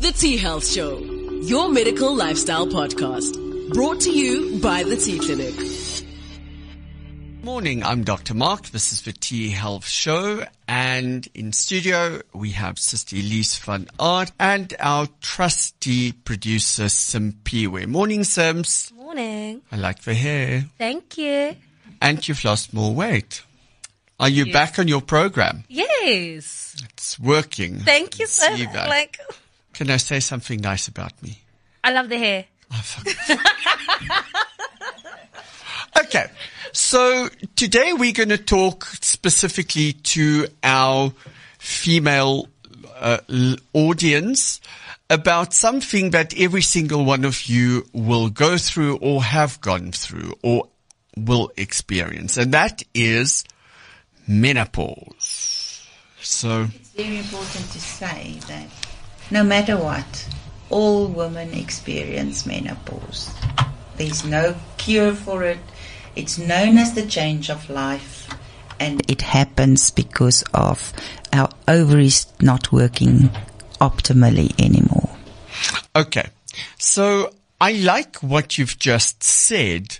The T Health Show, your medical lifestyle podcast, brought to you by the T Clinic. Morning, I'm Dr. Mark. This is the T Health Show. And in studio, we have Sister Elize Van Aardt and our trusty producer, Sim Piwe. Morning, Sims. Morning. I like the hair. Thank you. And you've lost more weight. Are you back on your program? Yes. It's working. Thank you so much. Like, Can I say something nice about me? I love the hair. Okay. So today we're going to talk specifically to our female uh, audience about something that every single one of you will go through or have gone through or will experience. And that is menopause. So It's very important to say that no matter what, all women experience menopause. There's no cure for it. It's known as the change of life. And it happens because of our ovaries not working optimally anymore. Okay. So I like what you've just said.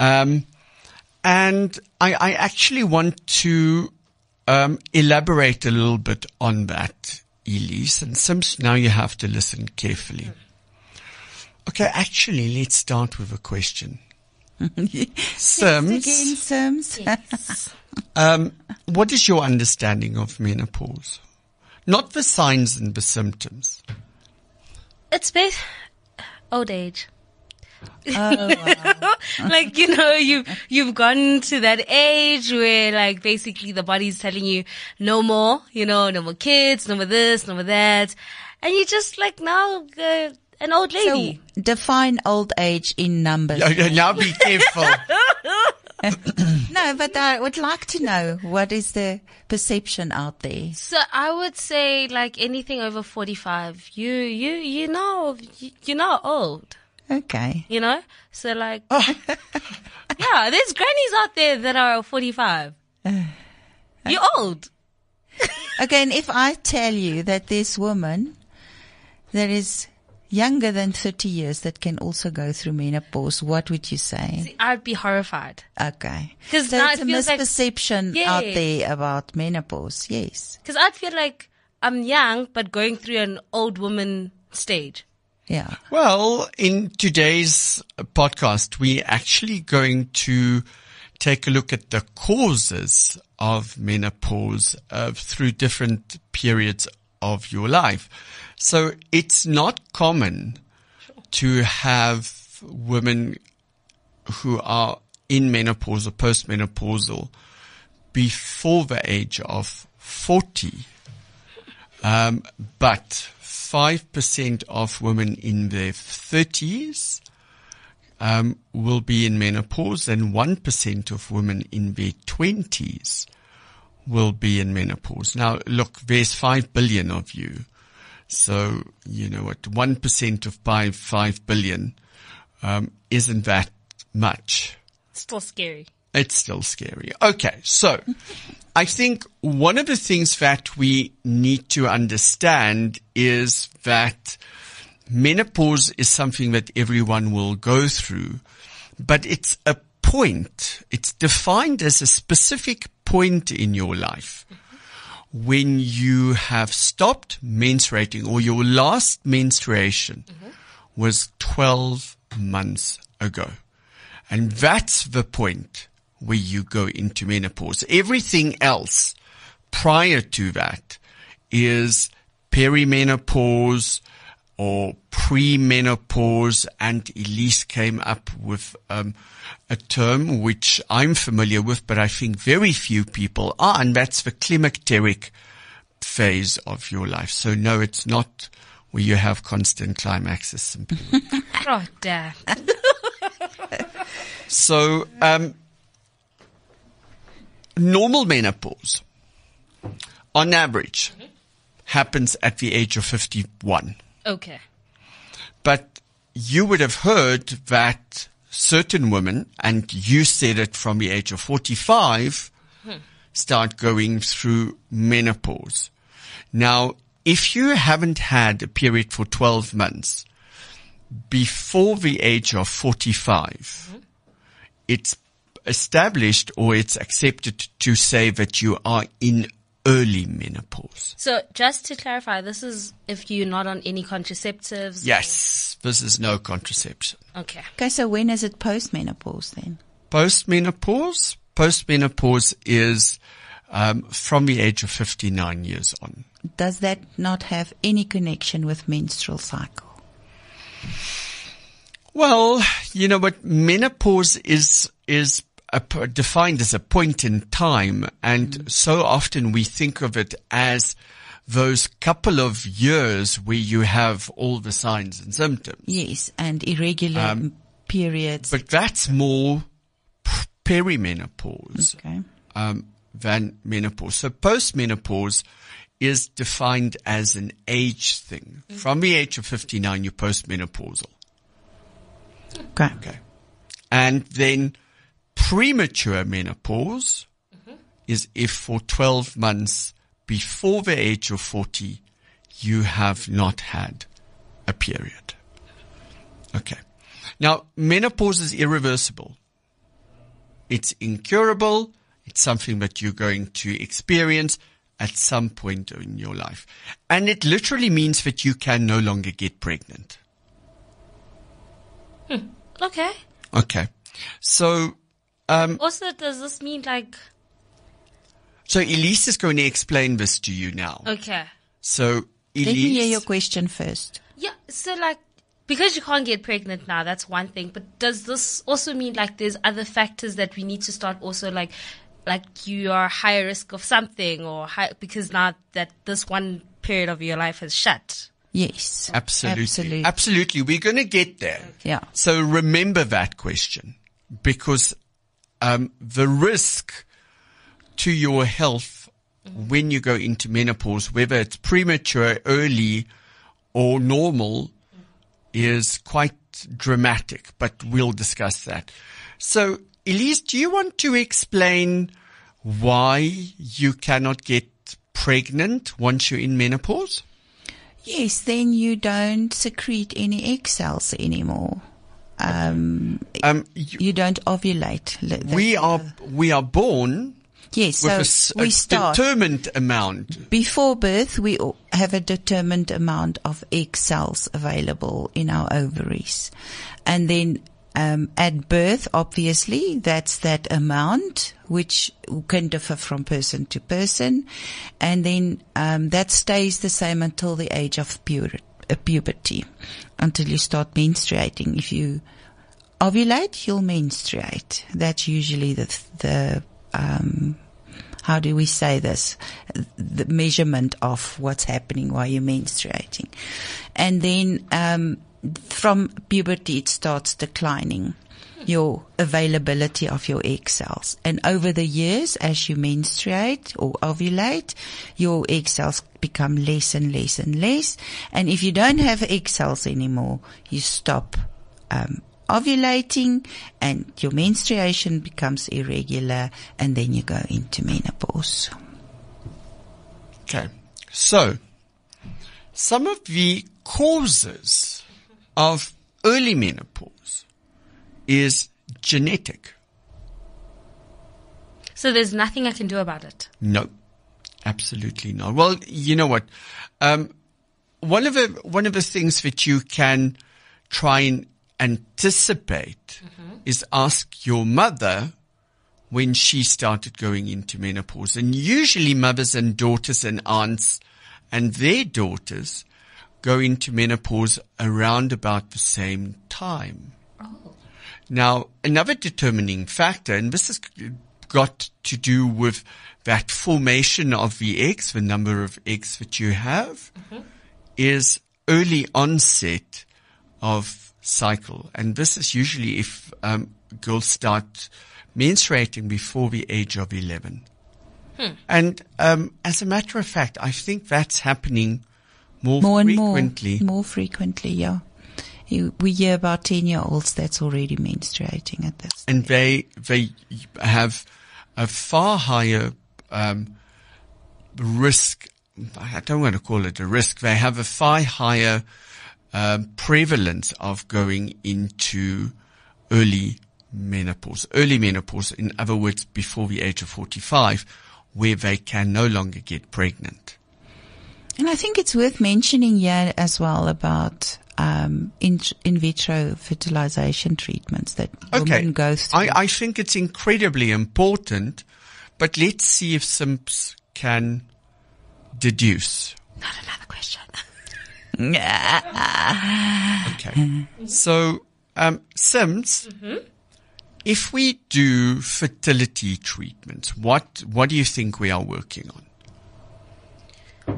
Um, and I, I actually want to um, elaborate a little bit on that, Elize. And Sims, now you have to listen carefully. Okay, actually, let's start with a question. Sims, Again, Sims. um, what is your understanding of menopause? Not the signs and the symptoms. It's bas old age. Oh, like, you know, you, you've gotten to that age where like basically the body's telling you no more, you know, no more kids, no more this, no more that. And you're just like now, uh, an old so lady. define old age in numbers. Now be careful. No, but I would like to know what is the perception out there. So I would say like anything over 45, you, you, you know, you, you're not old. Okay. you know? So like, oh. yeah, there's grannies out there that are 45. You're old. Okay, and if I tell you that this woman that is younger than 30 years that can also go through menopause, what would you say? I'd be horrified. Okay. 'Cause so it's a feels like- misperception Yeah. out there about menopause. Yes. Cause I'd feel like I'm young, but going through an old woman stage. Yeah. Well, in today's podcast, we're actually going to take a look at the causes of menopause uh, through different periods of your life. So it's not common to have women who are in menopause or postmenopausal before the age of 40. Um, but 5% of women in their 30s um, will be in menopause and 1% of women in their 20s will be in menopause. Now, look, there's 5 billion of you. So, you know what, 1% of 5, 5 billion um, isn't that much Still scary. It's still scary. Okay, so I think one of the things that we need to understand is that menopause is something that everyone will go through, but it's a point. It's defined as a specific point in your life when you have stopped menstruating or your last menstruation was 12 months ago. And that's the point where you go into menopause. Everything else prior to that is perimenopause or premenopause and Elize came up with um, a term which I'm familiar with, but I think very few people are, and that's the climacteric phase of your life. So no, it's not where you have constant climaxes. Simply. Oh. So, um, normal menopause, on average, happens at the age of 51. Okay. But you would have heard that certain women, and you said it from the age of 45, hmm. start going through menopause. Now, if you haven't had a period for 12 months before the age of 45, hmm. it's established or it's accepted to say that you are in early menopause. So just to clarify, this is if you're not on any contraceptives. Yes, this is no contraception. Okay. Okay, so when is it post-menopause then? Postmenopause, postmenopause is um, from the age of 59 years on. Does that not have any connection with menstrual cycle? Well, you know what menopause is is a, defined as a point in time, and mm. so often we think of it as those couple of years where you have all the signs and symptoms. Yes, and irregular um, m- periods. But that's more perimenopause okay. um, than menopause. So postmenopause is defined as an age thing. Mm. From the age of 59, you're postmenopausal. Okay. Okay. And then premature menopause mm-hmm. is if for 12 months before the age of 40, you have not had a period. Okay. Now, menopause is irreversible. It's incurable. It's something that you're going to experience at some point in your life. And it literally means that you can no longer get pregnant. Hmm. Okay. Okay. So, um, Also, does this mean like, so Elize is going to explain this to you now. okay. So, Let me hear your question first. Yeah. So like, because you can't get pregnant now, that's one thing. But does this also mean like there's other factors that we need to start also like, like you are higher risk of something or high, because now that this one period of your life has shut. Yes. absolutely. Absolutely. Absolutely. We're going to get there. Yeah. So remember that question because, um, the risk to your health when you go into menopause, whether it's premature, early, or normal, is quite dramatic, but we'll discuss that. So, Elize, do you want to explain why you cannot get pregnant once you're in menopause? Yes, then you don't secrete any egg cells anymore. Um, Um, you, you don't ovulate. We are we are born yes, with so a a, we start determined amount. before birth. We have a determined amount of egg cells available in our ovaries, and then um, at birth, obviously, that's that amount which can differ from person to person, and then um, that stays the same until the age of pu- uh, puberty, until you start menstruating. If you ovulate, you'll menstruate. That's usually the the um, how do we say this? The measurement of what's happening while you're menstruating, and then um, from puberty it starts declining. Your availability of your egg cells. And over the years, as you menstruate or ovulate, your egg cells become less and less and less. And if you don't have egg cells anymore, you stop um, ovulating and your menstruation becomes irregular and then you go into menopause. Okay. So, some of the causes of early menopause is genetic. So there's nothing I can do about it. No, absolutely not. Well, you know what? Um, one of the one of the things that you can try and anticipate is ask your mother when she started going into menopause. And usually mothers and daughters and aunts and their daughters go into menopause around about the same time. Now, another determining factor, and this has got to do with that formation of the eggs, the number of eggs that you have, is early onset of cycle. And this is usually if um, girls start menstruating before the age of 11. And um, as a matter of fact, I think that's happening more, More and more. frequently. More frequently, yeah. You, we hear about 10 year olds that's already menstruating at this. and they they have a far higher um, risk I don't want to call it a risk. They have a far higher um, prevalence of going into early menopause. Early menopause, in other words, before the age of 45, where they can no longer get pregnant. And I think it's worth mentioning here as well about um, in, in vitro fertilization treatments that Okay. women go through. I, I think it's incredibly important, but let's see if Simps can deduce. Not another question. Okay. So, um, Sims, if we do fertility treatments, what, what do you think we are working on?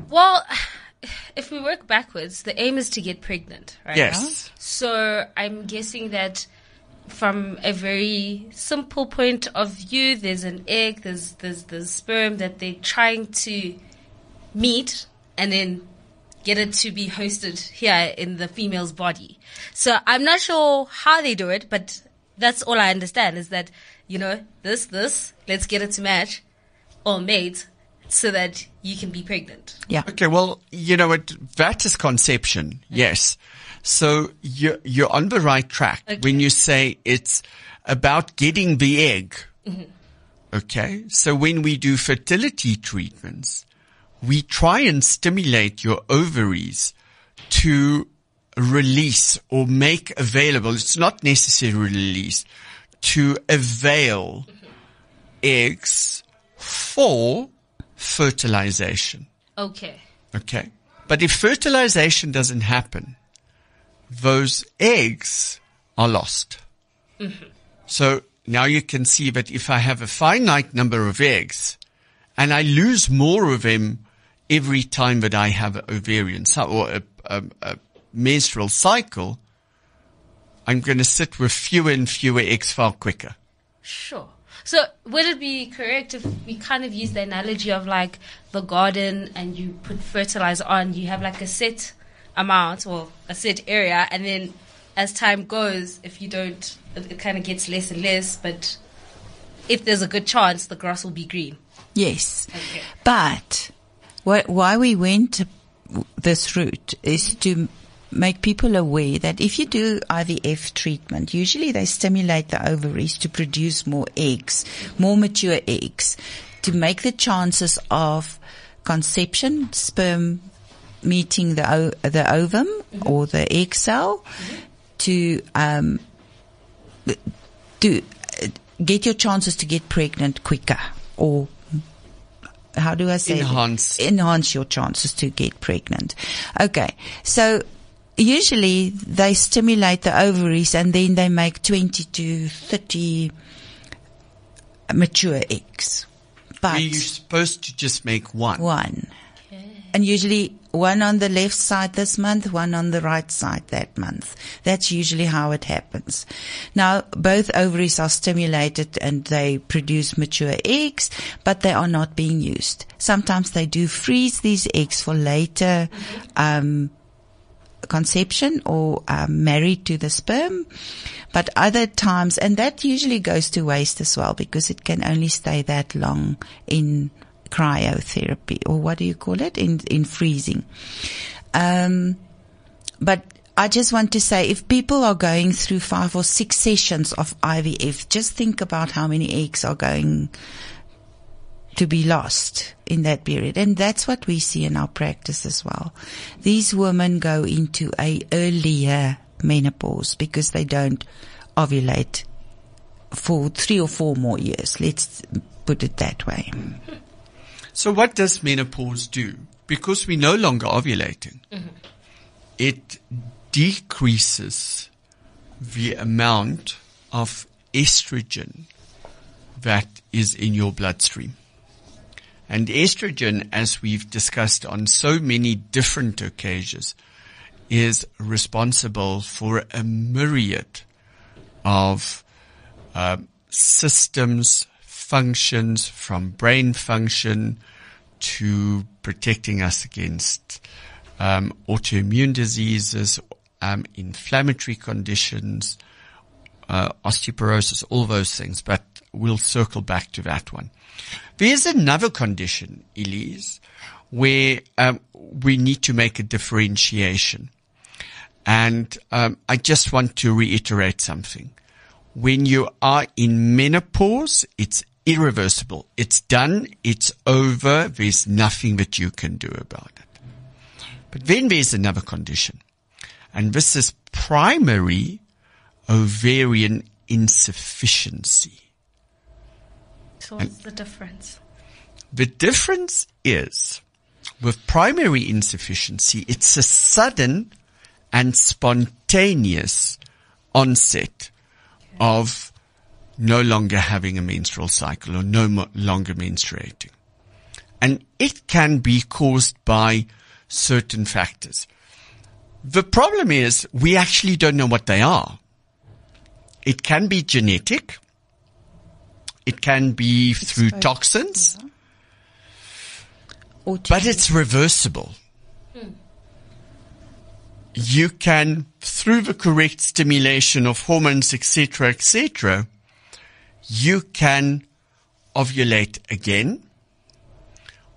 Well, if we work backwards, the aim is to get pregnant, right? Yes. So I'm guessing that from a very simple point of view, there's an egg, there's there's the sperm that they're trying to meet and then get it to be hosted here in the female's body. So I'm not sure how they do it, but that's all I understand is that, you know, this, this, let's get it to match or mate so that you can be pregnant. yeah. Okay, well, you know what? That is conception, yes. So you're, you're on the right track Okay. when you say it's about getting the egg. Mm-hmm. Okay. So when we do fertility treatments, we try and stimulate your ovaries to release or make available. It's not necessarily release to avail mm-hmm. eggs for fertilization. Okay. Okay. But if fertilization doesn't happen, those eggs are lost. Mm-hmm. So now you can see that if I have a finite number of eggs and I lose more of them every time that I have an ovarian or a, a, a menstrual cycle, I'm going to sit with fewer and fewer eggs far quicker. Sure. So would it be correct if we kind of use the analogy of like the garden and you put fertilizer on, you have like a set amount or a set area and then as time goes, if you don't, it, it kind of gets less and less, but if there's a good chance, the grass will be green. Yes. Okay. But wh- why we went this route is to make people aware that if you do IVF treatment, usually they stimulate the ovaries to produce more eggs, more mature eggs, to make the chances of conception, sperm meeting the o- the ovum or the egg cell, to um, to get your chances to get pregnant quicker or how do I say? Enhance. enhance your chances to get pregnant. Okay. So usually they stimulate the ovaries and then they make 20 to 30 mature eggs. But You're supposed to just make one. one. And usually one on the left side this month, one on the right side that month. That's usually how it happens. Now, both ovaries are stimulated and they produce mature eggs, but they are not being used. Sometimes they do freeze these eggs for later, um, conception or um, married to the sperm. But other times, and that usually goes to waste as well because it can only stay that long in cryotherapy or what do you call it in in freezing. Um, but I just want to say if people are going through five or six sessions of IVF, just think about how many eggs are going to be lost in that period. And that's what we see in our practice as well. These women go into a earlier menopause because they don't ovulate for three or four more years. Let's put it that way. So what does menopause do? Because we're no longer ovulating, it decreases the amount of estrogen that is in your bloodstream. And estrogen, as we've discussed on so many different occasions, is responsible for a myriad of um, systems, functions, from brain function to protecting us against um, autoimmune diseases, um, inflammatory conditions, uh, osteoporosis, all those things. But we'll circle back to that one. There's another condition, Elize, where um, we need to make a differentiation. And um, I just want to reiterate something. When you are in menopause, it's irreversible. It's done. It's over. There's nothing that you can do about it. But then there's another condition. And this is primary ovarian insufficiency. So what's the difference? The difference is with primary insufficiency, it's a sudden and spontaneous onset of no longer having a menstrual cycle or no mo- longer menstruating. And it can be caused by certain factors. The problem is we actually don't know what they are. It can be genetic. It can be through toxins, Or but it's reversible. You can, through the correct stimulation of hormones, etc., etc., you can ovulate again,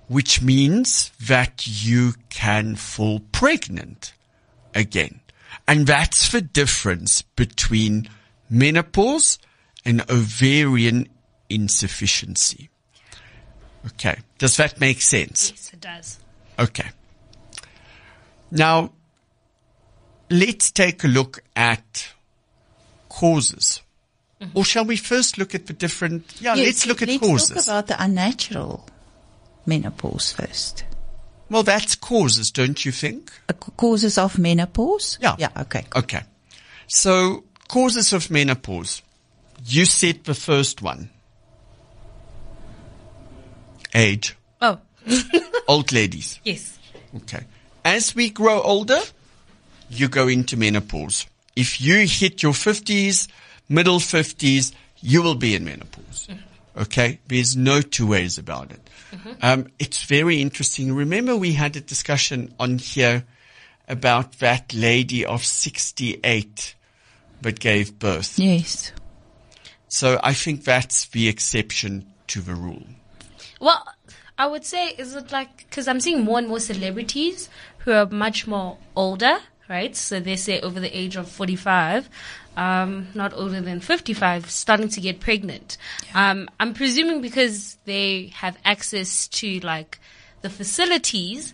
which means that you can fall pregnant again. And that's the difference between menopause and ovarian insufficiency. Okay. Does that make sense? Yes, it does. Okay. Now, let's take a look at causes. Or shall we first look at the different, yeah, Yes, let's look at let's causes. talk about the unnatural menopause first. well, that's causes, don't you think? Uh, causes of menopause? Yeah. Yeah, okay. Okay. So, causes of menopause. You said the first one. Age. Oh, Old ladies. yes. Okay. As we grow older, you go into menopause. If you hit your 50s, middle 50s, you will be in menopause. Okay? There's no two ways about it. Um, it's very interesting. Remember we had a discussion on here about that lady of 68 that gave birth. Yes. So I think that's the exception to the rule. Well, I would say, is it like, because I'm seeing more and more celebrities who are much more older, right? So they say over the age of 45, um, not older than 55, starting to get pregnant. Um, I'm presuming because they have access to like the facilities,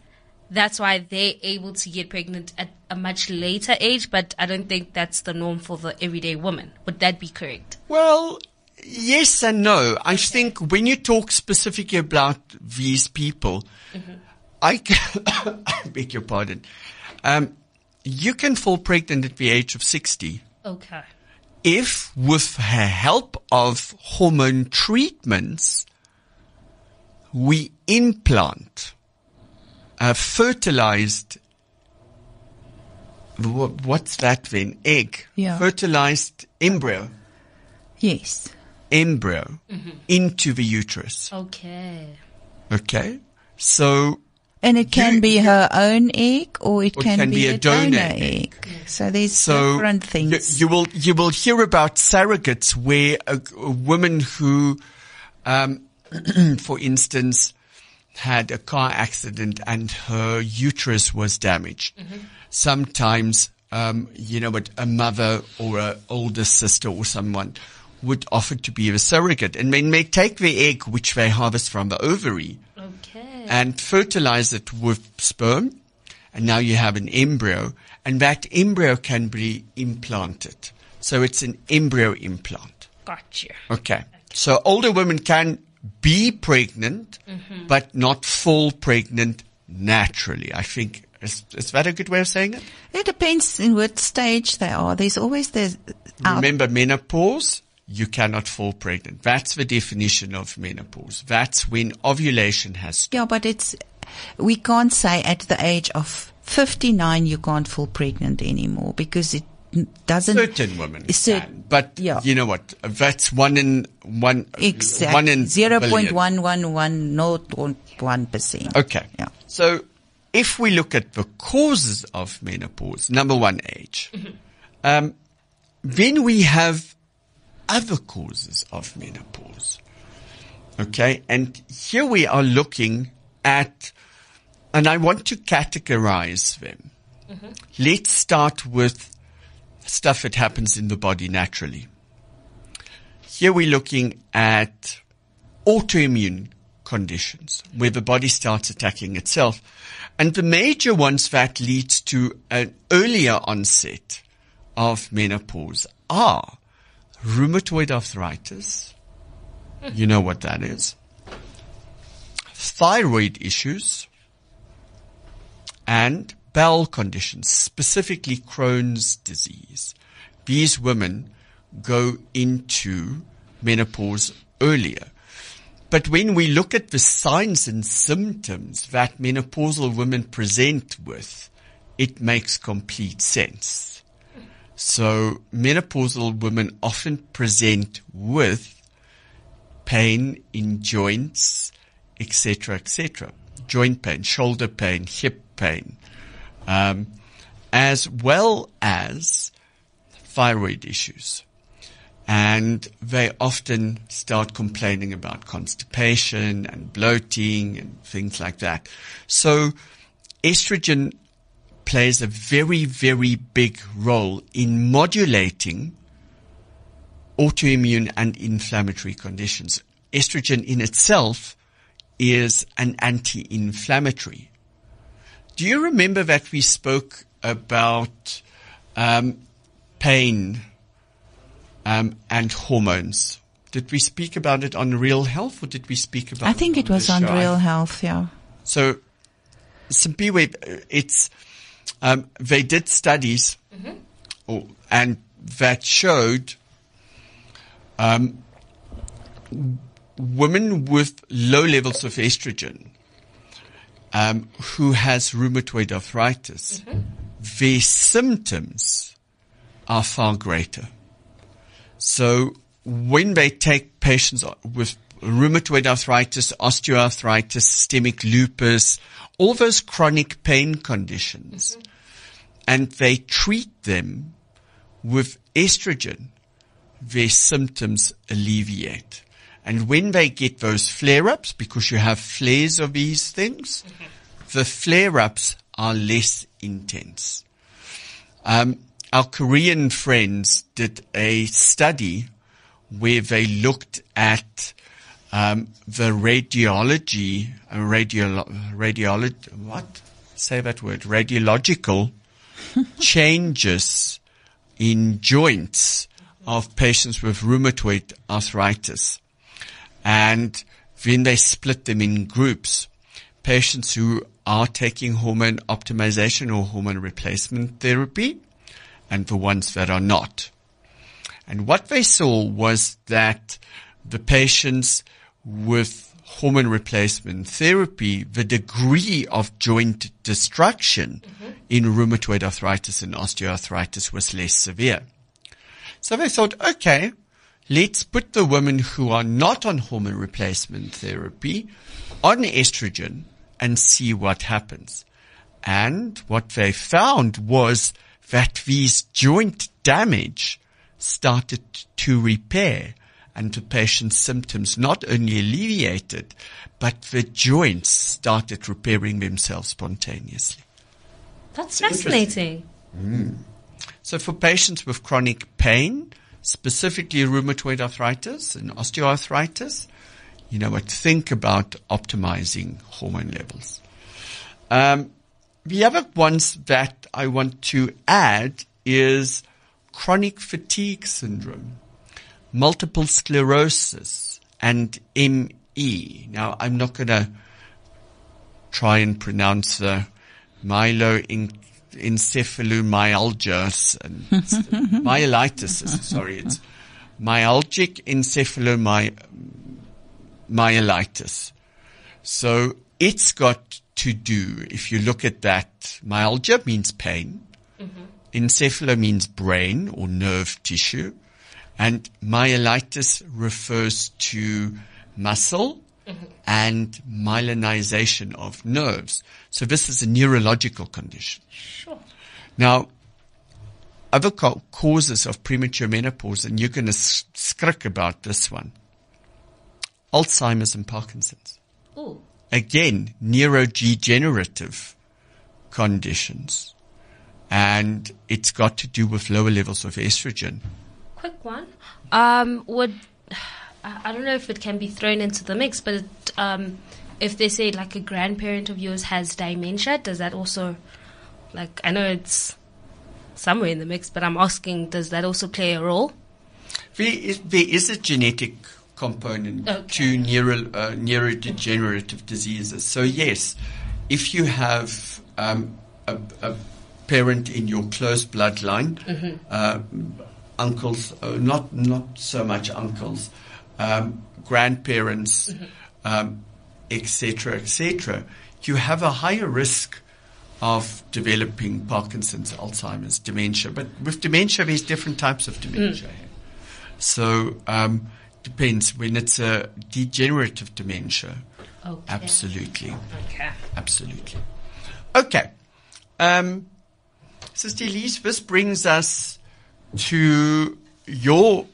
that's why they're able to get pregnant at a much later age, but I don't think that's the norm for the everyday woman. Would that be correct? Well, yes and no. I think when you talk specifically about these people, I, can, I beg your pardon. Um, you can fall pregnant at the age of 60 Okay. if with the help of hormone treatments, we implant a fertilized what's that then? Egg. Yeah. Fertilized embryo Yes. Embryo into the uterus. Okay. Okay. So And it can You- be her own egg or it Or can, be, a donor, egg. So there's so different you, things. you will you will hear about surrogates where a, a woman who, um, for instance, had a car accident and her uterus was damaged. Sometimes, um, you know, what a mother or a older sister or someone would offer to be a surrogate, and then may take the egg which they harvest from the ovary Okay. and fertilize it with sperm. And now you have an embryo and that embryo can be implanted. So it's an embryo implant. Gotcha. Okay. So older women can be pregnant, mm-hmm. but not fall pregnant naturally. I think, is, is that a good way of saying it? It depends in what stage they are. There's always the uh, Remember menopause, you cannot fall pregnant. That's the definition of menopause. That's when ovulation has yeah, but it's we can't say at the age of 59 you can't fall pregnant anymore because it doesn't certain women Cer- can, but yeah. you know what? That's one in one. exactly One in zero point billion. one one one not one percent. Okay. Yeah. So if we look at the causes of menopause, number one, age. Um, then we have other causes of menopause. Okay. And here we are looking at And I want to categorize them. Mm-hmm. Let's start with stuff that happens in the body naturally. Here we're looking at autoimmune conditions where the body starts attacking itself. And the major ones that leads to an earlier onset of menopause are rheumatoid arthritis. You know what that is. Thyroid issues and bowel conditions, specifically Crohn's disease. These women go into menopause earlier. But when we look at the signs and symptoms that menopausal women present with, it makes complete sense. So menopausal women often present with pain in joints, etc., etc. Joint pain, shoulder pain, hip pain, um, as well as thyroid issues. And they often start complaining about constipation and bloating and things like that. So estrogen plays a very, very big role in modulating autoimmune and inflammatory conditions. Estrogen in itself is an anti-inflammatory. Do you remember that we spoke about um, pain um, and hormones? Did we speak about it on Real Health, or did we speak about? I think it on was on show? Real Health, yeah. So, Simpiwe, it's um, they did studies, or, and that showed um, women with low levels of estrogen um, who has rheumatoid arthritis, their symptoms are far greater. So when they take patients with rheumatoid arthritis, osteoarthritis, systemic lupus, all those chronic pain conditions, and they treat them with estrogen, their symptoms alleviate. And when they get those flare-ups, because you have flares of these things, the flare-ups are less intense. Um, our Korean friends did a study where they looked at um, the radiology, uh, radiolo- radiology, what? Say that word, radiological changes in joints of patients with rheumatoid arthritis. And then they split them in groups. Patients who are taking hormone optimization or hormone replacement therapy and the ones that are not. And what they saw was that the patients with hormone replacement therapy, the degree of joint destruction mm-hmm. in rheumatoid arthritis and osteoarthritis was less severe. So they thought, okay, let's put the women who are not on hormone replacement therapy on estrogen and see what happens. And what they found was that these joint damage started to repair and the patient's symptoms not only alleviated, but the joints started repairing themselves spontaneously. That's fascinating. So for patients with chronic pain, specifically rheumatoid arthritis and osteoarthritis, you know what, think about optimizing hormone levels. Um, the other ones that I want to add is chronic fatigue syndrome, multiple sclerosis, and ME. Now, I'm not going to try and pronounce the myeloencephalomyalgia and myelitis. Sorry, it's myalgic encephalomyelitis. So it's got to do, if you look at that, myalgia means pain. Mm-hmm. Encephalo means brain or nerve tissue. And myelitis refers to muscle mm-hmm. and myelinization of nerves. So this is a neurological condition. Sure. Now, other ca- causes of premature menopause, and you're going to skrik about this one. Alzheimer's and Parkinson's. Ooh. again, neurodegenerative conditions. And it's got to do with lower levels of estrogen. Quick one. Um, would I don't know if it can be thrown into the mix, but it, um, if they say like a grandparent of yours has dementia, does that also, like, I know it's somewhere in the mix, but I'm asking, does that also play a role? There is, there is a genetic component Okay. to neural, uh, neurodegenerative diseases. So yes, if you have um, a, a parent in your close bloodline, uh, uncles, uh, not not so much uncles, um, grandparents, um, etc., etc., you have a higher risk of developing Parkinson's, Alzheimer's, dementia. But with dementia, there's different types of dementia. So um, depends when it's a degenerative dementia. Okay. Absolutely, Okay. absolutely. Okay, um, Sister Elize, this brings us to your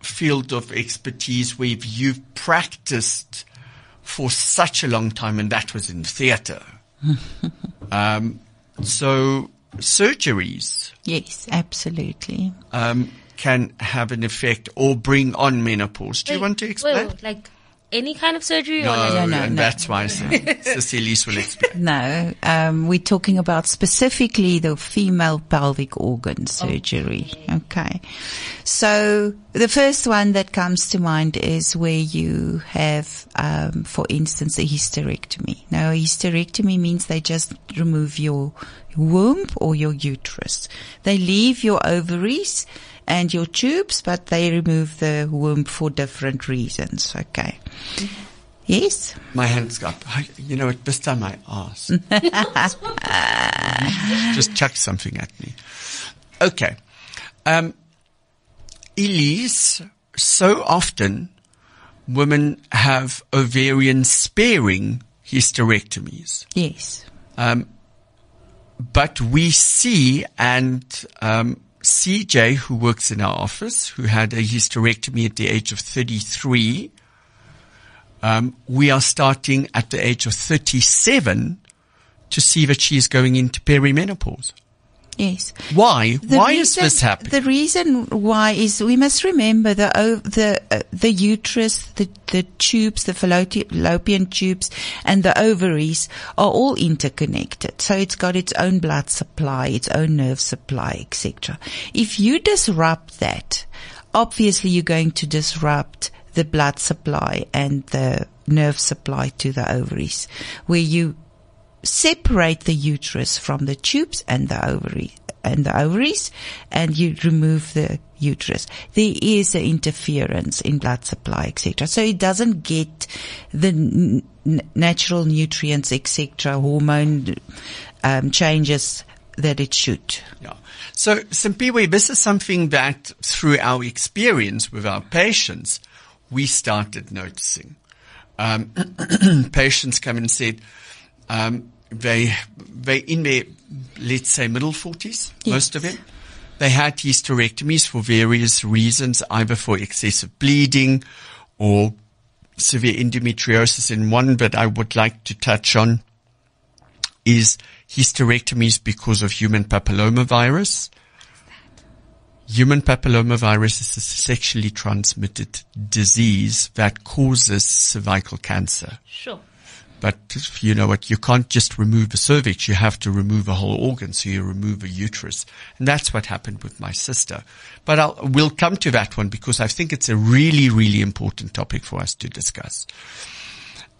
field of expertise where you've practiced for such a long time, and that was in theatre. um, so surgeries Yes, absolutely. um, can have an effect or bring on menopause. Do you want to explain? wait, like any kind of surgery no, or like No, no, and no. that's why I said Sister Elize will explain. No, um, we're talking about specifically the female pelvic organ surgery. Okay. So the first one that comes to mind is where you have, um, for instance, a hysterectomy. Now, a hysterectomy means they just remove your womb or your uterus. They leave your ovaries and your tubes, but they remove the womb for different reasons. Okay. Yes. My hands. I- You know, what, this time I asked. Just chuck something at me. Okay. Um, Elize, so often women have ovarian sparing hysterectomies. Yes. Um, but we see, and um, CJ, who works in our office, who had a hysterectomy at the age of 33, um, we are starting at the age of 37 to see that she is going into perimenopause. Yes. Why? The Why reason- is this happening? The reason why is we must remember the the uh, the uterus, the the tubes, the fallopian tubes, and the ovaries are all interconnected. So it's got its own blood supply, its own nerve supply, etc. If you disrupt that, obviously you're going to disrupt the blood supply and the nerve supply to the ovaries, where you separate the uterus from the tubes and the ovary and the ovaries and you remove the uterus there is an interference in blood supply etc so it doesn't get the n- natural nutrients etc hormone um, changes that it should Yeah. So, Simpiwe, this is something that through our experience with our patients, we started noticing. Um, patients come and said, um, they, they in their, let's say middle forties, most of them. They had hysterectomies for various reasons, either for excessive bleeding or severe endometriosis in one, that I would like to touch on is hysterectomies because of human papillomavirus. Human papillomavirus is a sexually transmitted disease that causes cervical cancer. Sure. But you know what? You can't just remove a cervix. You have to remove a whole organ. So you remove a uterus. And that's what happened with my sister. But I'll, we'll come to that one because I think it's a really, really important topic for us to discuss.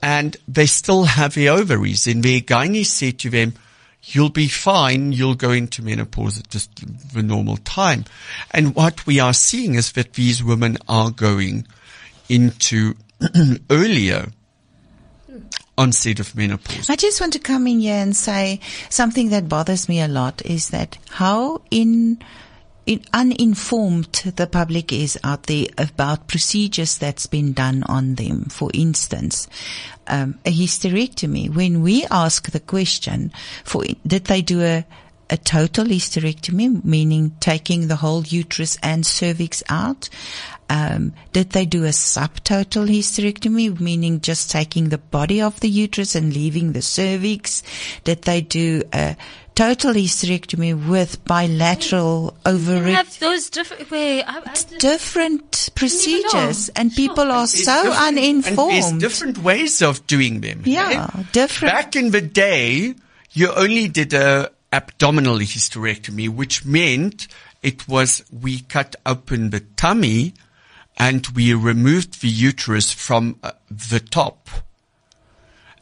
And they still have the ovaries and their gynae said to them, you'll be fine. You'll go into menopause at just the normal time. And what we are seeing is that these women are going into earlier onset of menopause. I just want to come in here and say something that bothers me a lot is that how in, in uninformed the public is out there about procedures that's been done on them. For instance, um, a hysterectomy. When we ask the question for did they do a a total hysterectomy, meaning taking the whole uterus and cervix out? Um, did they do a subtotal hysterectomy, meaning just taking the body of the uterus and leaving the cervix? Did they do a total hysterectomy with bilateral You ovary? have those different. Wait, I, I Different procedures, and Sure. people are There's so different- And there's uninformed. different ways of doing them. Yeah, eh? different. Back in the day, you only did a abdominal hysterectomy, which meant it was we cut open the tummy and we removed the uterus from uh, the top.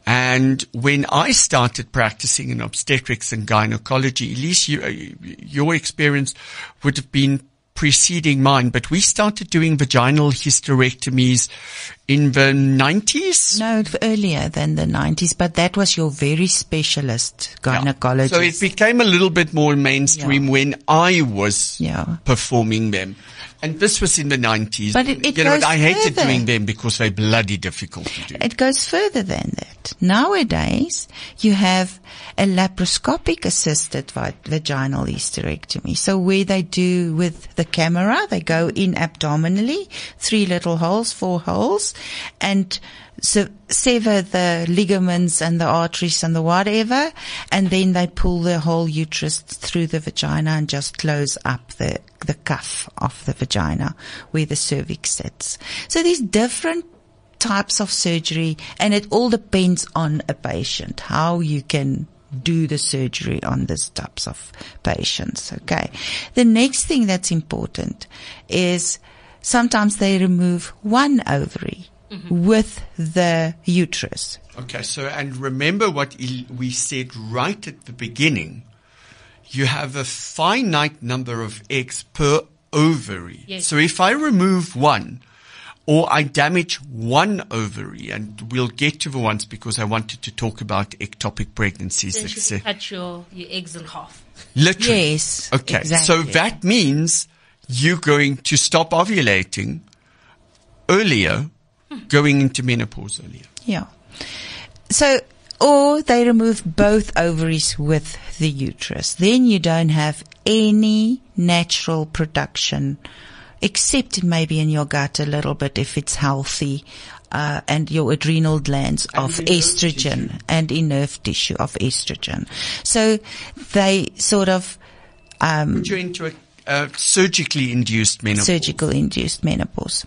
And when I started practicing in obstetrics and gynecology, at least you, uh, your experience would have been preceding mine, but we started doing vaginal hysterectomies in the 90s. No, earlier than the 90s, but that was your very specialist Yeah. So it became a little bit more mainstream Yeah. when I was Yeah. performing them. And this was in the 90s. But it- it you know, goes I hated further. doing them because they're bloody difficult to do. It goes further than that. Nowadays, you have a laparoscopic assisted vaginal hysterectomy. So where they do with the camera, they go in abdominally, three little holes, four holes, and se- sever the ligaments and the arteries and the whatever, and then they pull the whole uterus through the vagina and just close up the, the cuff of the vagina where the cervix sits. So there's different types of surgery and it all depends on a patient, how you can do the surgery on these types of patients. Okay. The next thing that's important is sometimes they remove one ovary with the uterus. Okay, so, and remember what we said right at the beginning. You have a finite number of eggs per ovary. Yes. So if I remove one, or I damage one ovary, and we'll get to the ones because I wanted to talk about ectopic pregnancies. then you cut your, your eggs in half. Literally. Yes, Okay. So that means you're going to stop ovulating earlier, going into menopause earlier. Yeah. So, or they remove both ovaries with the uterus. Then you don't have any natural production, except maybe in your gut a little bit if it's healthy, uh, and your adrenal glands of estrogen tissue. and in nerve tissue of estrogen. So they sort of, um, Put you into a uh, surgically induced menopause. surgical induced menopause.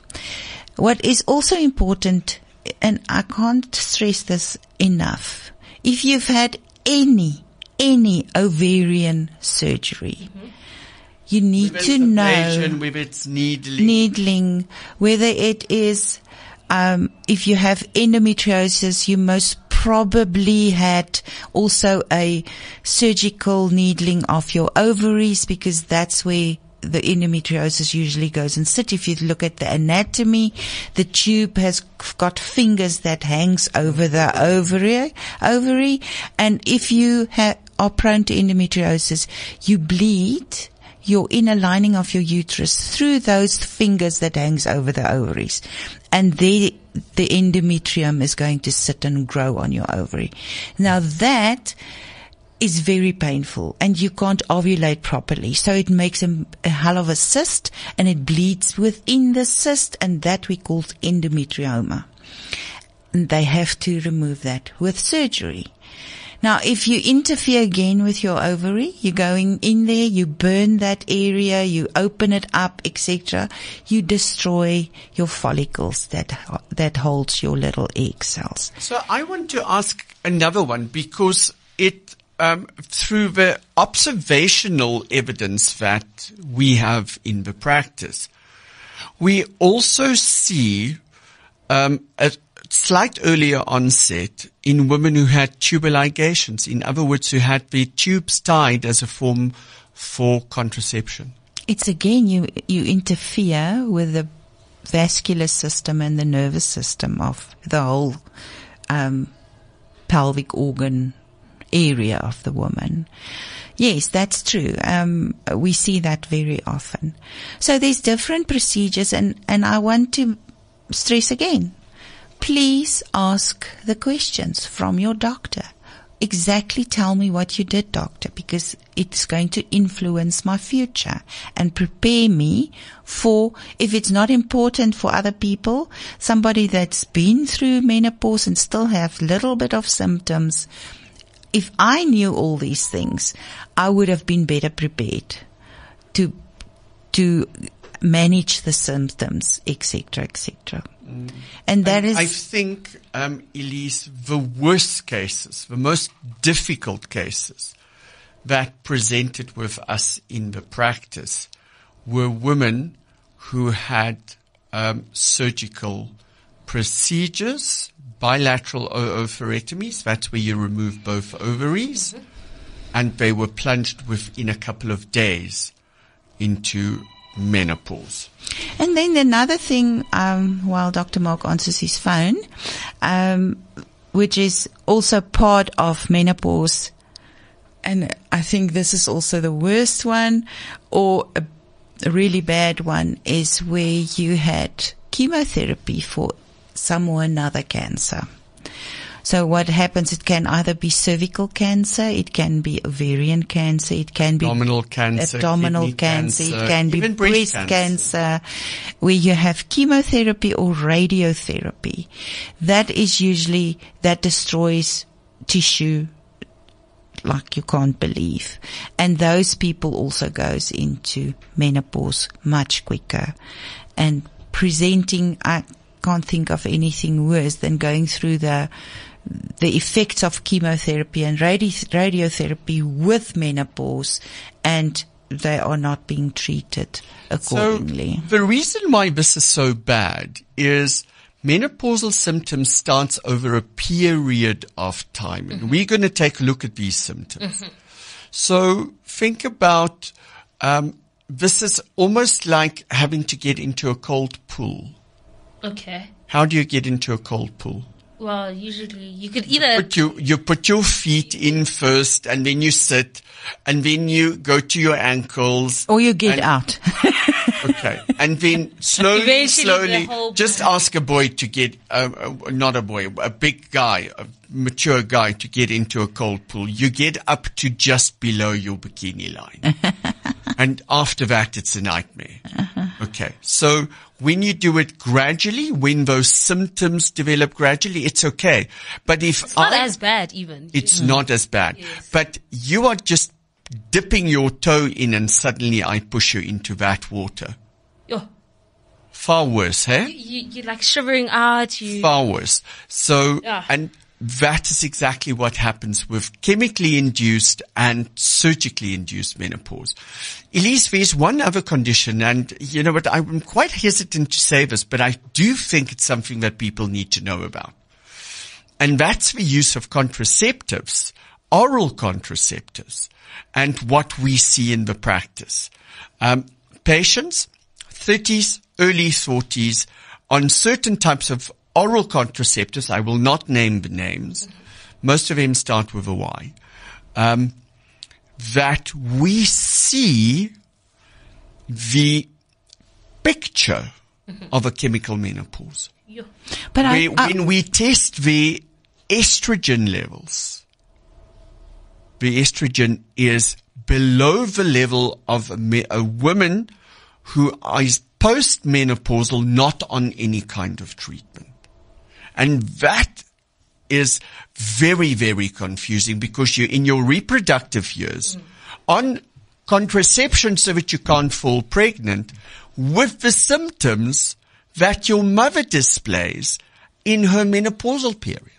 What is also important, and I can't stress this enough, if you've had any, any ovarian surgery, you need to know it's needling. needling, whether it is, um, if you have endometriosis, you most probably had also a surgical needling of your ovaries because that's where the endometriosis usually goes and sit. If you look at the anatomy, the tube has got fingers that hangs over the ovary, ovary. And if you ha- are prone to endometriosis, you bleed your inner lining of your uterus through those fingers that hangs over the ovaries. And there, the endometrium is going to sit and grow on your ovary. Now that is very painful and you can't ovulate properly. So it makes a, a hell of a cyst and it bleeds within the cyst and that we call endometrioma. And they have to remove that with surgery. Now, if you interfere again with your ovary, you're going in there, you burn that area, you open it up, etc. You destroy your follicles that that holds your little egg cells. So I want to ask another one because it, um, through the observational evidence that we have in the practice, we also see um, a slight earlier onset in women who had tubal ligations. In other words, who had the tubes tied as a form for contraception. It's again you you interfere with the vascular system and the nervous system of the whole um, pelvic organ area of the woman. Yes, that's true. Um, we see that very often. So there's different procedures, and and I want to stress again. Please ask the questions from your doctor. exactly tell me what you did, doctor, because it's going to influence my future and prepare me for, if it's not important for other people, somebody that's been through menopause and still have little bit of symptoms. If I knew all these things, I would have been better prepared to, to manage the symptoms, etc., etc. And that And is I think, um, Elize, the worst cases, the most difficult cases that presented with us in the practice were women who had um, surgical procedures, bilateral oophorectomies. That's where you remove both ovaries, and they were plunged within a couple of days into menopause. And then another thing, um, while Dr. Mark answers his phone, um, which is also part of menopause, and I think this is also the worst one, or a, a really bad one, is where you had chemotherapy for some or another cancer. So what happens? It can either be cervical cancer, it can be ovarian cancer, it can be Abdominal cancer, abdominal cancer, cancer, it can be breast breast, cancer. cancer. where you have chemotherapy or radiotherapy. That is usually, that destroys tissue like you can't believe. And those people also goes into menopause much quicker and presenting, I can't think of anything worse than going through the, the effects of chemotherapy and radi- radiotherapy with menopause and they are not being treated accordingly. So the reason why this is so bad is menopausal symptoms starts over a period of time. And we're going to take a look at these symptoms. So think about, um, this is almost like having to get into a cold pool. Okay. How do you get into a cold pool? Well, usually you could either Put you, you put your feet in first and then you sit and then you go to your ankles. or you get and- out. Okay. And then slowly, Eventually slowly, whole- just ask a boy to get, uh, uh, not a boy, a big guy, a mature guy to get into a cold pool. You get up to just below your bikini line. and after that, it's a nightmare. Okay. So when you do it gradually, when those symptoms develop gradually, it's okay. But if it's not I, as bad even. it's mm-hmm. not as bad. But you are just dipping your toe in and suddenly I push you into that water. Yo, Far worse, hey? you you're like shivering out. You Far worse. So, Yeah. and that is exactly what happens with chemically induced and surgically induced menopause. Elize, there's one other condition, and you know what, I'm quite hesitant to say this, but I do think it's something that people need to know about. And that's the use of contraceptives, oral contraceptives, and what we see in the practice. Um, patients, 30s, early 40s, on certain types of oral contraceptives, I will not name the names, most of them start with a Y, um, that we see the picture of a chemical menopause yo. But I, I- when we test the estrogen levels, the estrogen is below the level of a, me- a woman who is postmenopausal, not on any kind of treatment. And that is very, very confusing because you're in your reproductive years on contraception so that you can't fall pregnant with the symptoms that your mother displays in her menopausal period.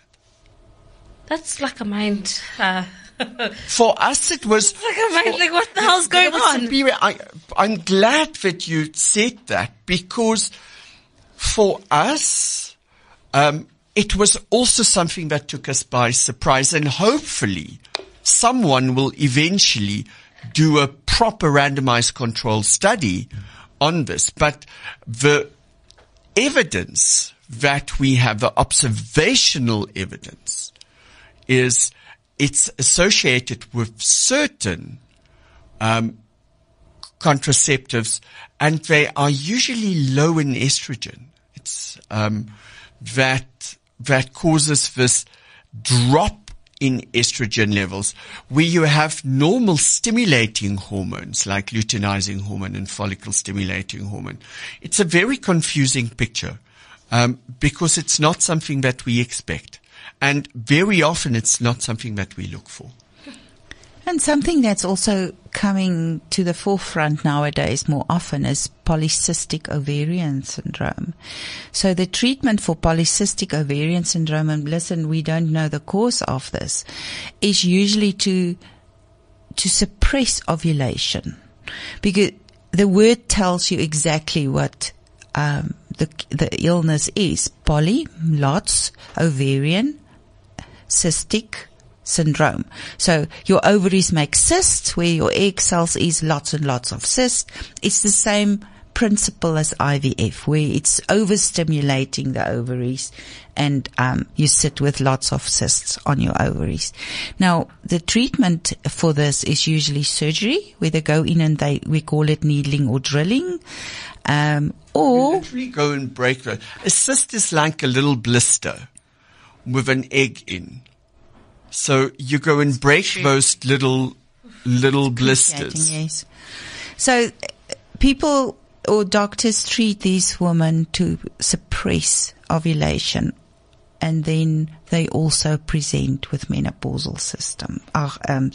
That's like a mind. Uh, For us, it was like a mind. Like what the hell's going You know what, on? Simpiwe, I, I'm glad that you said that because for us, um, it was also something that took us by surprise and hopefully someone will eventually do a proper randomized control study on this. But the evidence that we have, the observational evidence is it's associated with certain contraceptives, and they are usually low in estrogen. It's um, that that causes this drop in estrogen levels, where you have normal stimulating hormones like luteinizing hormone and follicle stimulating hormone. It's a very confusing picture um, because it's not something that we expect. And very often it's not something that we look for. And something that's also coming to the forefront nowadays more often is polycystic ovarian syndrome. So the treatment for polycystic ovarian syndrome, and listen, we don't know the cause of this, is usually to, to suppress ovulation. Because the word tells you exactly what, um, the, the illness is. Poly, lots, ovarian, cystic, syndrome. So your ovaries make cysts where your egg cells is lots and lots of cysts. It's the same principle as IVF where it's overstimulating the ovaries and um, you sit with lots of cysts on your ovaries. Now the treatment for this is usually surgery where they go in and they, we call it needling or drilling. Um, or literally go and break a cyst is like a little blister with an egg in. So you go and break those little, little blisters. Yes. So uh, people or doctors treat these women to suppress ovulation and then they also present with menopausal system, uh, um,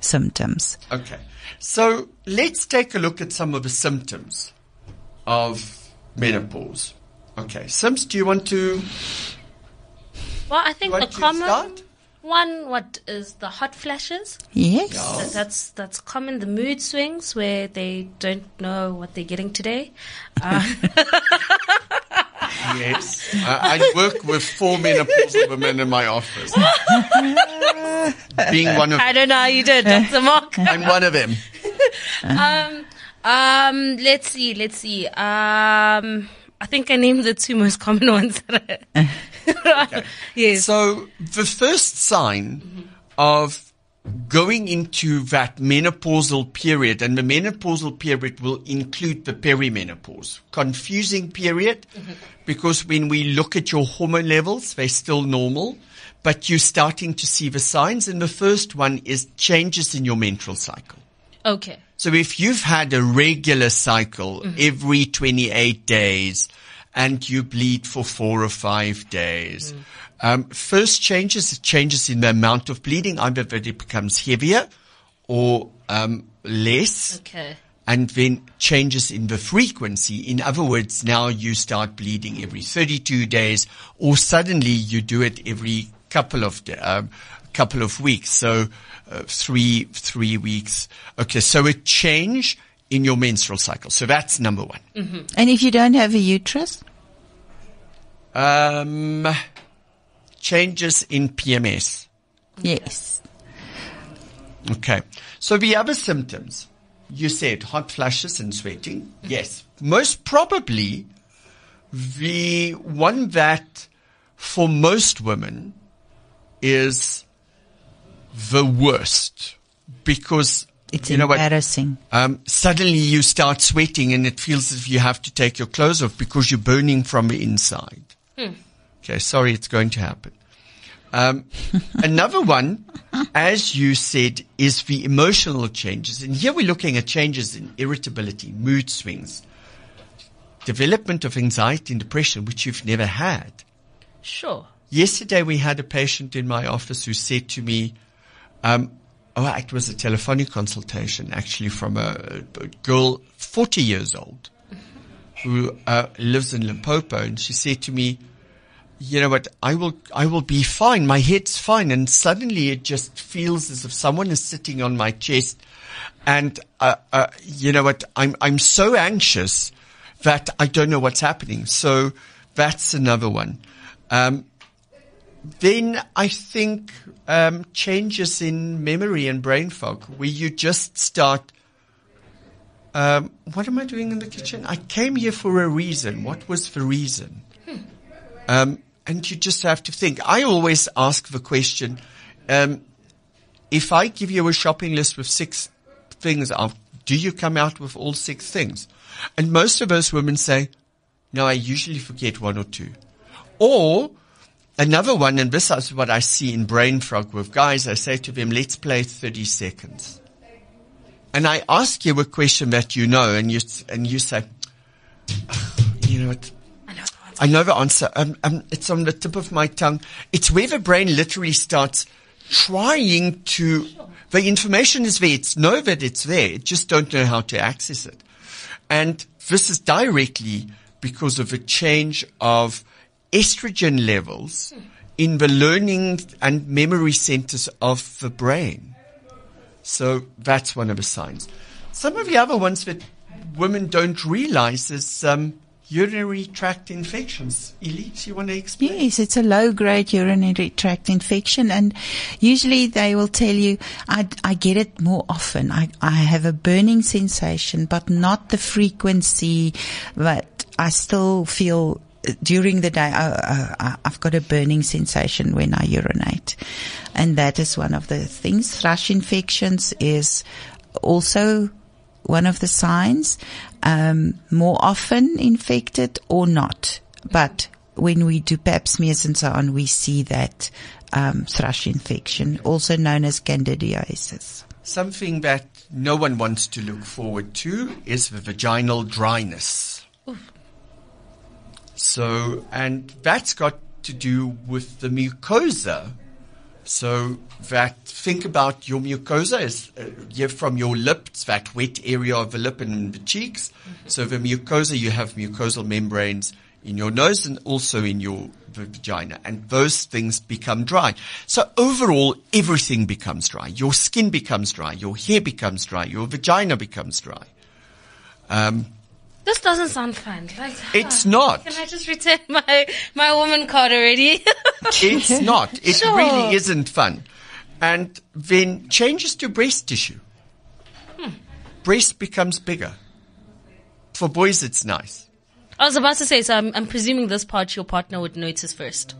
symptoms. Okay. So let's take a look at some of the symptoms of menopause. Okay. Sims, do you want to, Well, I think the want common start? One, what is the hot flashes? Yes. That- That's that's common. The mood swings where they don't know what they're getting today. Uh, Yes. I, I work with four menopausal women in my office. Being one of, I don't know how you did, Dr. Mark. I'm one of them. Um, um, let's see, let's see. Um, I think I named the two most common ones. yes. So the first sign of going into that menopausal period, and the menopausal period will include the perimenopause, confusing period, mm-hmm. because when we look at your hormone levels, they're still normal, but you're starting to see the signs, and the first one is changes in your menstrual cycle. okay. So if you've had a regular cycle mm-hmm. every 28 days and you bleed for four or five days, um, first changes, changes in the amount of bleeding, either that it becomes heavier or um, less. Okay. And then changes in the frequency. In other words, now you start bleeding every 32 days or suddenly you do it every couple of, um, couple of weeks. So, uh, three, three weeks. Okay. So a change in your menstrual cycle. So that's number one. And if you don't have a uterus? Um, changes in PMS. Yes. Okay. So the other symptoms, you said hot flashes and sweating. Yes. Most probably the one that for most women is the worst because It's you know what? embarrassing. Um, suddenly you start sweating and it feels as if you have to take your clothes off because you're burning from the inside. Okay, sorry, it's going to happen. Um, another one, as you said, is the emotional changes. And here we're looking at changes in irritability, mood swings, development of anxiety and depression, which you've never had. Sure. Yesterday we had a patient in my office who said to me, um, oh, it was a telephonic consultation actually from a, a girl 40 years old who uh, lives in Limpopo. And she said to me, you know what, I will, I will be fine. My head's fine. And suddenly it just feels as if someone is sitting on my chest. And, uh, uh, you know what, I'm, I'm so anxious that I don't know what's happening. So that's another one. Um, then I think um, changes in memory and brain fog, where you just start. Um, what am I doing in the kitchen? I came here for a reason. What was the reason? Um, and you just have to think. I always ask the question: um, If I give you a shopping list with six things, do you come out with all six things? And most of us women say, "No, I usually forget one or two. Or another one, and this is what I see in brain fog with guys. I say to them, let's play 30 seconds. And I ask you a question that you know, and you, and you say, you know what? I know. The answer. It's on the tip of my tongue. It's where the brain literally starts trying to, the information is there. It's know that it's there. It just don't know how to access it. And this is directly because of a change of estrogen levels in the learning and memory centers of the brain. So that's one of the signs. Some of the other ones that women don't realize is um, urinary tract infections. Elize, you want to explain? Yes, it's a low grade urinary tract infection and usually they will tell you, I, I get it more often. I, I have a burning sensation, but not the frequency, but I still feel during the day, I, I, I've got a burning sensation when I urinate. And that is one of the things. Thrush infections is also one of the signs. Um, more often infected or not. But when we do pap smears and so on, we see that um, thrush infection, also known as candidiasis. Something that no one wants to look forward to is the vaginal dryness. So, and that's got to do with the mucosa. So that think about your mucosa is uh, from your lips, that wet area of the lip and the cheeks. So the mucosa, you have mucosal membranes in your nose and also in your vagina, and those things become dry. So overall, everything becomes dry. Your skin becomes dry, your hair becomes dry, your vagina becomes dry. Um, This doesn't sound fun. Like, It's not. Can I just return my my woman card already? It's not. It Sure. really isn't fun. And then changes to breast tissue. Hmm. Breast becomes bigger. For boys, it's nice. I was about to say, so I'm, I'm presuming this part your partner would notice first.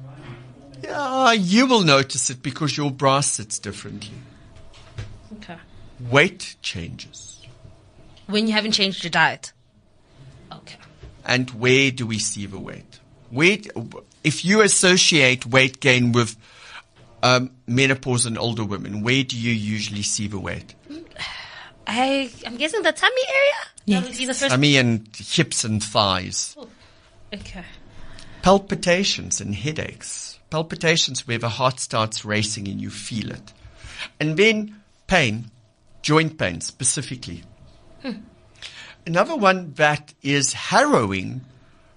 Yeah, you will notice it because your bra sits differently. Okay. Weight changes. When you haven't changed your diet. Okay. And where do we see the weight? Where, if you associate weight gain with um, menopause in older women, where do you usually see the weight? I I'm guessing the tummy area. That would be the first. I mean, hips and thighs. okay. palpitations and headaches. Palpitations where the heart starts racing and you feel it. And then pain, joint pain specifically. Another one that is harrowing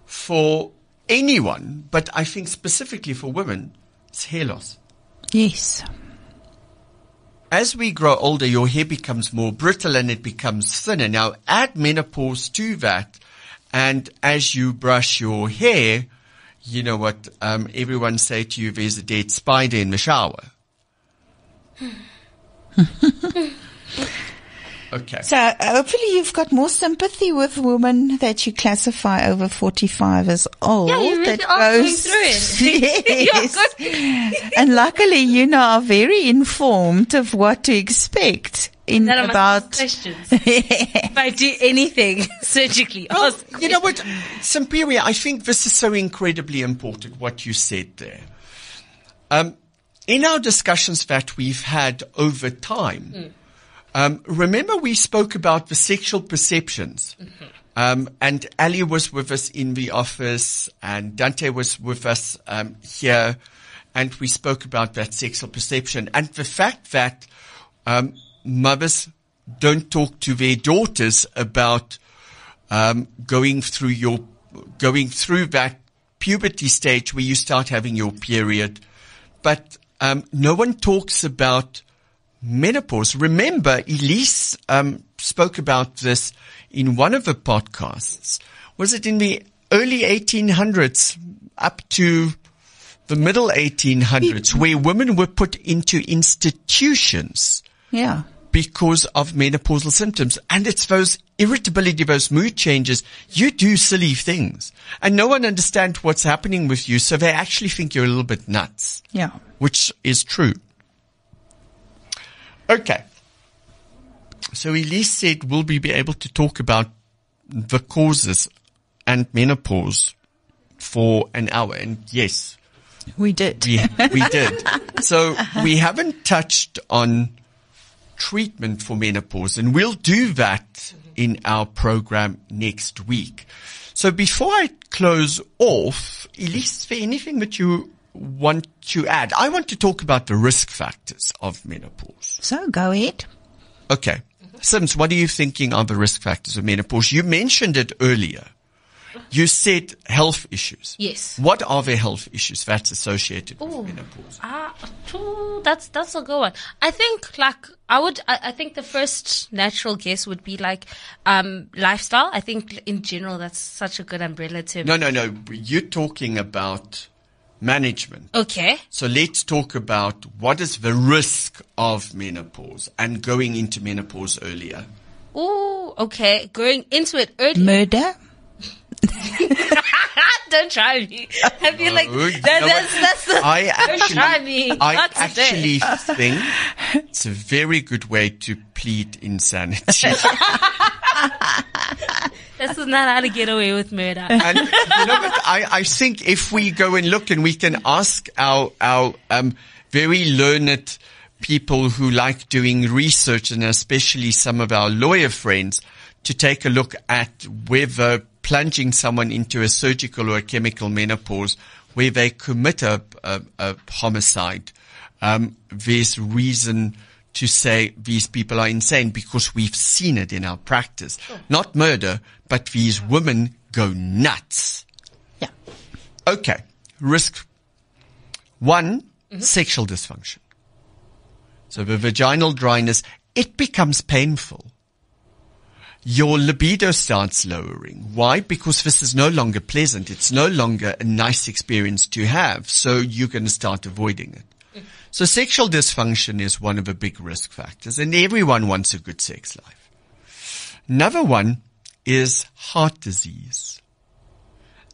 for anyone, but I think specifically for women, is hair loss. Yes. As we grow older, your hair becomes more brittle and it becomes thinner. Now add menopause to that. And as you brush your hair, you know what, um, everyone say to you, there's a dead spider in the shower. okay. So uh, hopefully you've got more sympathy with women that you classify over 45 as old. Yeah, you really that are going goes- through it. yes. and luckily you know are very informed of what to expect in That about questions. if I do anything surgically, Well, ask you know what, Simpiwe, I think this is so incredibly important what you said there. Um, in our discussions that we've had over time, um, remember we spoke about the sexual perceptions. Um, and Ali was with us in the office and Dante was with us um, here. And we spoke about that sexual perception and the fact that um, mothers don't talk to their daughters about um, going through your going through that puberty stage where you start having your period, but um, no one talks about menopause. Remember, Elize um, spoke about this in one of the podcasts. Was it in the early 1800s up to the middle 1800s where women were put into institutions? yeah. because of menopausal symptoms. And it's those irritability, those mood changes. You do silly things and no one understands what's happening with you. So they actually think you're a little bit nuts, Yeah. which is true. Okay. So Elize said, will we be able to talk about the causes and menopause for an hour? And yes, We did. We, we did. So we haven't touched on treatment for menopause and we'll do that in our program next week. So before I close off, Elize, is there anything that you want to add? I want to talk about the risk factors of menopause. So go ahead. Okay. Sims, what are you thinking are the risk factors of menopause? You mentioned it earlier. You said health issues. Yes. What are the health issues that's associated with menopause? Ah, ooh, that's that's a good one. I think like I would. I, I think the first natural guess would be like um, lifestyle. I think in general that's such a good umbrella term. No, no, no. You're talking about management. Okay. So let's talk about what is the risk of menopause and going into menopause earlier. Oh, okay. Going into it early. Murder. Don't try me. I feel like that, know that's that's the. I Don't try actually, me. I Not today. actually think it's a very good way to plead insanity. This is not how to get away with murder. And you know? I, I think if we go and look and we can ask our our um, very learned people who like doing research and especially some of our lawyer friends to take a look at whether plunging someone into a surgical or a chemical menopause where they commit a, a, a homicide, um, there's reason to say these people are insane because we've seen it in our practice. Not murder, but these women go nuts. Yeah. Okay. Risk one, mm-hmm. sexual dysfunction. So the vaginal dryness, it becomes painful. Your libido starts lowering. Why? Because this is no longer pleasant. It's no longer a nice experience to have. So you're going to start avoiding it. So sexual dysfunction is one of the big risk factors and everyone wants a good sex life. Another one is heart disease.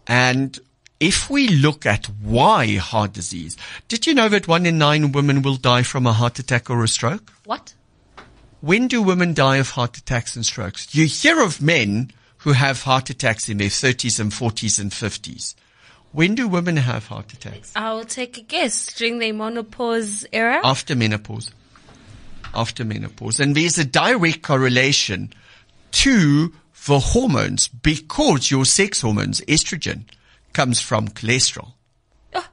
And if we look at why heart disease, did you know that one in nine women will die from a heart attack or a stroke? What? When do women die of heart attacks and strokes? You hear of men who have heart attacks in their 30s and 40s and 50s. When do women have heart attacks? I'll take a guess. During the menopause era? After menopause. After menopause. And there's a direct correlation to the hormones because your sex hormones, estrogen, comes from cholesterol. Oh.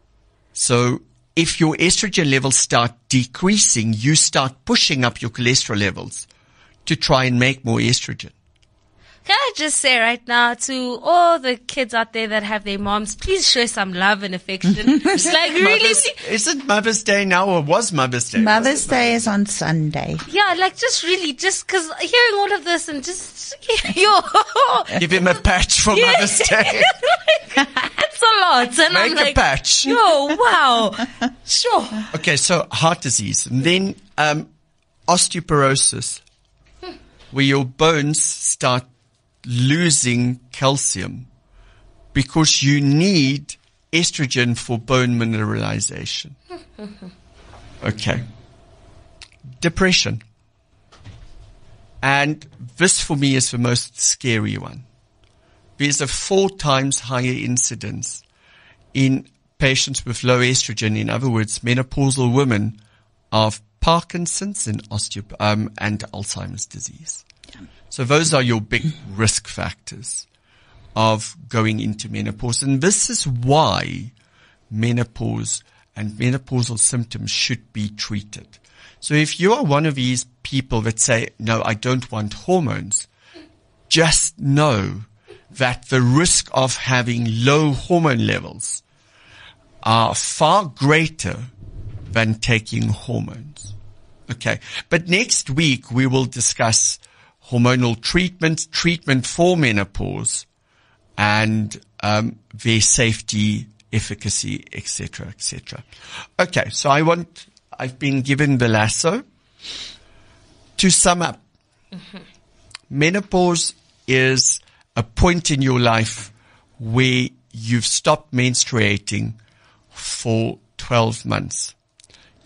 So if your estrogen levels start decreasing, you start pushing up your cholesterol levels to try and make more estrogen. Can I just say right now to all the kids out there that have their moms, please show some love and affection. It's like really, Mother's, isn't Mother's Day now or was Mother's Day? Mother's Day is on Sunday. yeah, like just really, just cause hearing all of this and just, yo, Give him a patch for Mother's Day. That's a lot. And I'm Make a like, patch. yo, wow. Sure. Okay, so heart disease, and then um, osteoporosis, where your bones start losing calcium because you need estrogen for bone mineralization. Okay. Depression. And this for me is the most scary one. There's a four times higher incidence in patients with low estrogen, in other words, menopausal women, of Parkinson's and osteo- um, and Alzheimer's disease. So those are your big risk factors of going into menopause. And this is why menopause and menopausal symptoms should be treated. So if you are one of these people that say, no, I don't want hormones, just know that the risk of having low hormone levels are far greater than taking hormones. Okay. But next week we will discuss hormonal treatment, treatment for menopause, and um, their safety, efficacy, etc., etc. Okay. So I want, I've been given the lasso. To sum up, menopause is a point in your life where you've stopped menstruating for 12 months.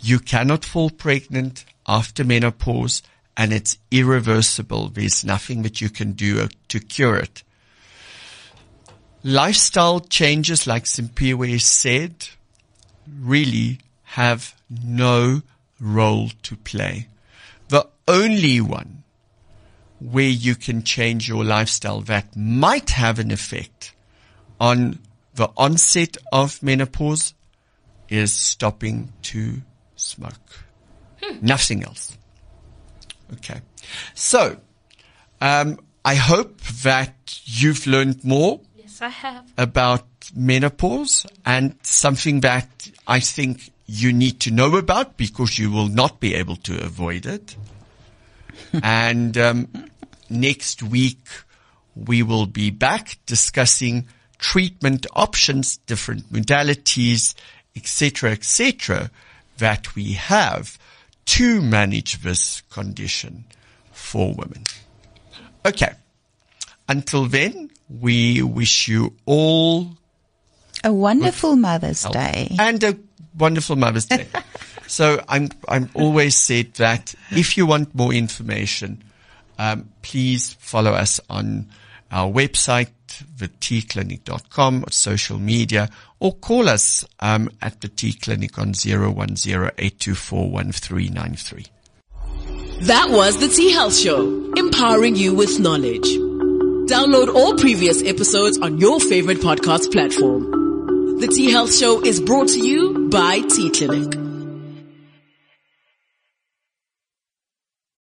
You cannot fall pregnant after menopause and it's irreversible. There's nothing that you can do uh, to cure it. Lifestyle changes, like Simpiwe said, really have no role to play. The only one where you can change your lifestyle that might have an effect on the onset of menopause is stopping to smoke. Nothing else. Okay. So, um, I hope that you've learned more Yes, I have. about menopause and something that I think you need to know about because you will not be able to avoid it. and um, next week we will be back discussing treatment options, different modalities, etc., etc., that we have to manage this condition for women. Okay. Until then, we wish you all A wonderful Mother's Day. and a wonderful Mother's Day. so I'm I'm always said that if you want more information, um, please follow us on our website, thetclinic.com, or social media, or call us um, at the T Clinic on 010-824-1393. That was the T Health Show, empowering you with knowledge. Download all previous episodes on your favorite podcast platform. The T Health Show is brought to you by T Clinic.